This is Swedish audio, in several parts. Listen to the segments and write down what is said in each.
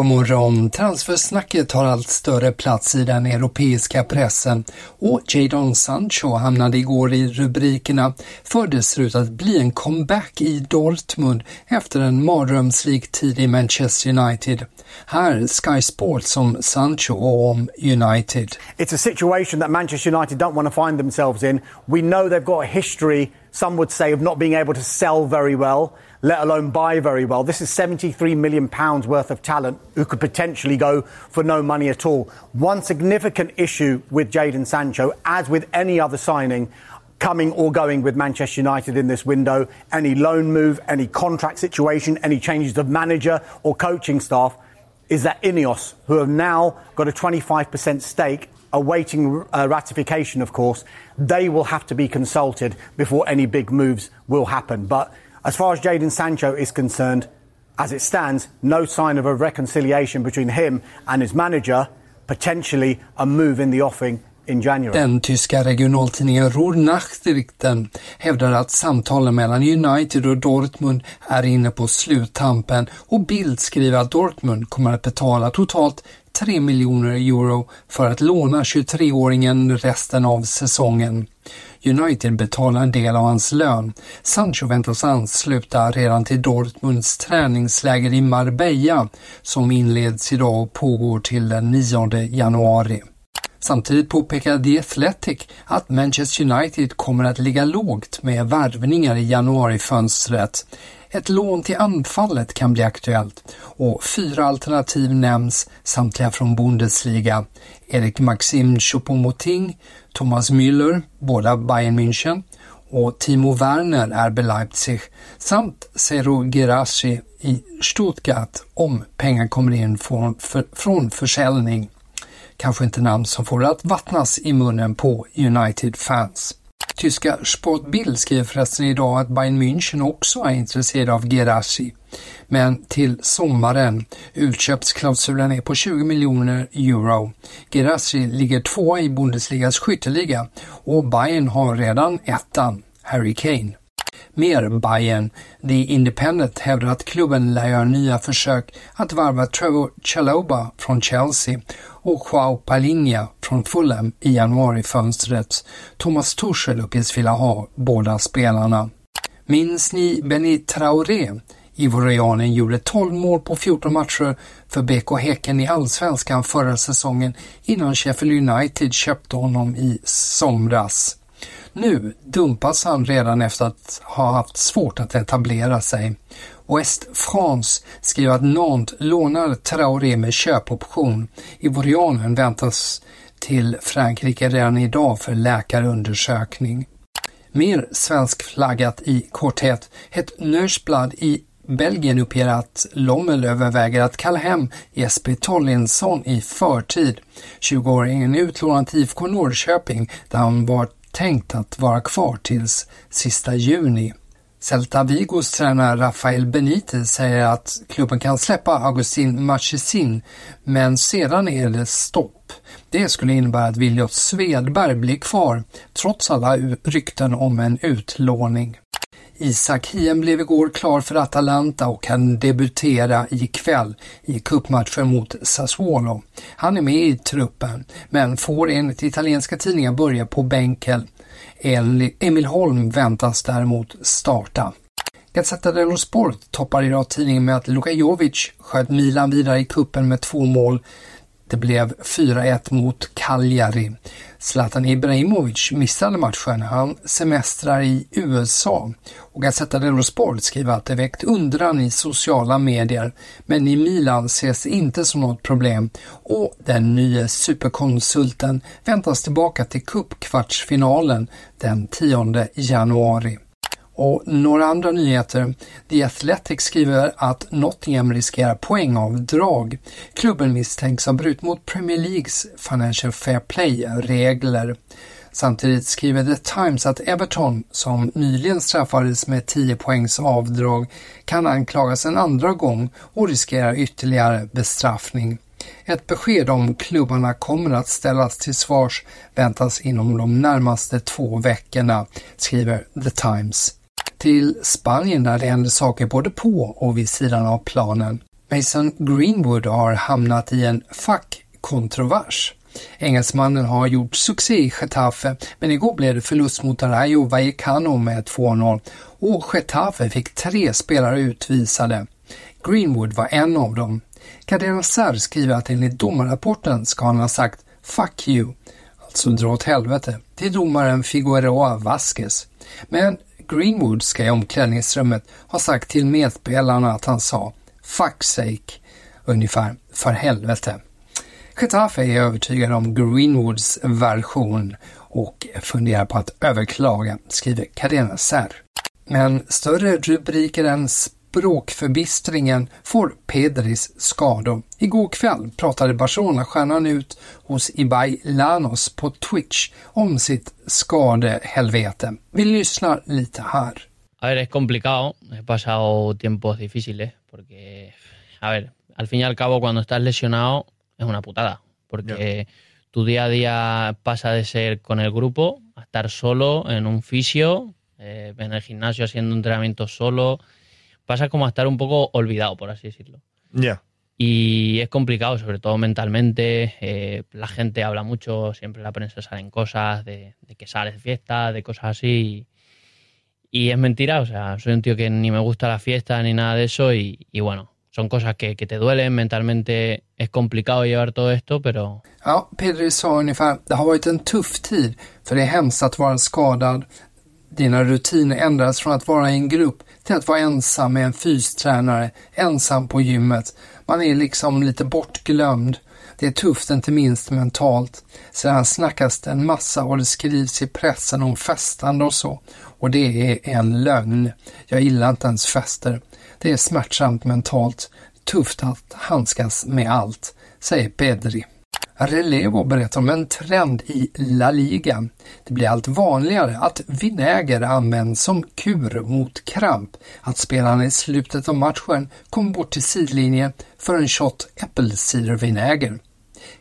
God morgon! Transfersnacket har allt större plats i den europeiska pressen och Jadon Sancho hamnade igår i rubrikerna för det ser ut att bli en comeback i Dortmund efter en mardrömslik tid i Manchester United. Här Sky Sports om Sancho och om United. It's a situation that Manchester United don't want to find themselves in. We know they've got a history, some would say, of not being able to sell very well. Let alone buy very well. This is 73 million pounds worth of talent who could potentially go for no money at all. One significant issue with Jadon Sancho, as with any other signing, coming or going with Manchester United in this window, any loan move, any contract situation, any changes of manager or coaching staff, is that Ineos, who have now got a 25% stake, awaiting uh, ratification, of course, they will have to be consulted before any big moves will happen. But as far as Jadon Sancho is concerned, as it stands, no sign of a reconciliation between him and his manager, potentially a move in the offing in January. Den tyska regionaltidningen Ruhr-Nachrichten hävdar att samtalen mellan United och Dortmund är inne på sluttampen och Bild skriver att Dortmund kommer att betala totalt 3 miljoner euro för att låna 23-åringen resten av säsongen. United betalar en del av hans lön. Sancho väntas ansluta redan till Dortmunds träningsläger i Marbella som inleds idag och pågår till den 9 januari. Samtidigt påpekar The Athletic att Manchester United kommer att ligga lågt med värvningar i januarifönstret. Ett lån till anfallet kan bli aktuellt och fyra alternativ nämns, samtliga från Bundesliga. Erik Maxim Choupo-Moting, Thomas Müller, båda Bayern München och Timo Werner är Leipzig samt Zero Gerashi, i Stuttgart om pengar kommer in från, för, från försäljning. Kanske inte namn som får att vattnas i munnen på United-fans. Tyska Sportbild skriver förresten idag att Bayern München också är intresserade av Gerassi. Men till sommaren, utköpsklausulen är på 20 miljoner euro. Gerassi ligger tvåa i Bundesligas skytteliga och Bayern har redan ettan, Harry Kane. Mer Bayern. The Independent hävdar att klubben lär göra nya försök att varva Trevor Chaloba från Chelsea och Joao Palinha från Fulham i januarifönstret. Thomas Tuchel uppges vilja ha båda spelarna. Minns ni Benny Traoré? Ivorianen gjorde 12 mål på 14 matcher för BK Häcken i Allsvenskan förra säsongen innan Sheffield United köpte honom i somras. Nu dumpas han redan efter att ha haft svårt att etablera sig. West France skriver att Nantes lånar Traoré med köpoption. Ivorianen väntas till Frankrike redan idag för läkarundersökning. Mer svenskflaggat i korthet. Ett Nörsblad i Belgien uppger att Lommel överväger att kalla hem Jesper Tollinsson i förtid. 20-åringen är utlånad till IFK Norrköping där han var tänkt att vara kvar tills sista juni. Celta Vigos tränare Rafael Benitez säger att klubben kan släppa Augustin Marchesin, men sedan är det stopp. Det skulle innebära att Williot Svedberg blir kvar, trots alla rykten om en utlåning. Isak Hien blev igår klar för Atalanta och kan debutera ikväll i cupmatchen mot Sassuolo. Han är med i truppen, men får enligt italienska tidningar börja på bänken. Emil Holm väntas däremot starta. Gazzetta dello Sport toppar idag tidningen med att Luka Jovic sköt Milan vidare i kuppen med två mål det blev 4-1 mot Cagliari. Zlatan Ibrahimovic missade matchen. Han semestrar i USA och Gazzetta dello Sport skriver att det väckt undran i sociala medier, men i Milan ses det inte som något problem och den nya superkonsulten väntas tillbaka till cupkvartsfinalen den 10 januari. Och några andra nyheter. The Athletic skriver att Nottingham riskerar poängavdrag. Klubben misstänks ha brutit mot Premier Leagues Financial Fair Play-regler. Samtidigt skriver The Times att Everton, som nyligen straffades med 10 poängs avdrag, kan anklagas en andra gång och riskerar ytterligare bestraffning. Ett besked om klubbarna kommer att ställas till svars väntas inom de närmaste två veckorna, skriver The Times till Spanien där det händer saker både på och vid sidan av planen. Mason Greenwood har hamnat i en fackkontrovers. Engelsmannen har gjort succé i Getafe, men igår blev det förlust mot Rayo Vallecano med 2-0 och Getafe fick tre spelare utvisade. Greenwood var en av dem. Cadena Ser skriver att enligt domarrapporten ska han ha sagt ”fuck you”, alltså dra åt helvete, till domaren Figueroa Vasquez. Men Greenwood ska i omklädningsrummet ha sagt till medspelarna att han sa “fuck sake” ungefär för helvete. Getafe är övertygad om Greenwoods version och funderar på att överklaga, skriver Cadena Ser. Men större rubriker än språkförbistringen får Pedris skador. Igår kväll pratade Barcelona-stjärnan ut hos Ibai Lanos på Twitch om sitt skadehelvete. Vi lyssnar lite här. A ver, es complicado. He pasado tiempos difíciles porque, a ver, al fin y al cabo cuando estás lesionado es una putada. Porque yeah. tu día a día pasa de ser con el grupo a estar solo en un fisio, eh, en el gimnasio haciendo entrenamientos solo, pasa como a estar un poco olvidado, por así decirlo. Ya. Y es complicado, sobre todo mentalmente. Eh, la gente habla mucho, siempre en la prensa salen cosas de, que sales de fiesta, de cosas así. Y, es mentira, o sea, soy un tío que ni me gusta la fiesta ni nada de eso. Y, bueno, son cosas que, que, te duelen mentalmente. Es complicado llevar todo esto, pero. Ja, Pedro sa ungefär, det har varit en tuff tid, för det är hemskt att vara skadad. Dina rutiner ändras från att vara i en grupp till att vara ensam med en fystränare, ensam på gymmet. Man är liksom lite bortglömd. Det är tufft, inte minst mentalt. Sedan snackas det en massa och det skrivs i pressen om festande och så. Och det är en lögn. Jag gillar inte ens fester. Det är smärtsamt mentalt. Tufft att handskas med allt, säger Pedri. Relevo berättar om en trend i La Liga. Det blir allt vanligare att vinäger används som kur mot kramp, att spelarna i slutet av matchen kommer bort till sidlinjen för en shot äppelcidervinäger.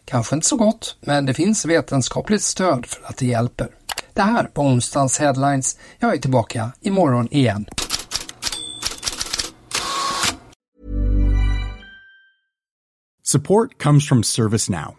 Kanske inte så gott, men det finns vetenskapligt stöd för att det hjälper. Det här var onsdagens headlines. Jag är tillbaka imorgon igen. Support comes from ServiceNow.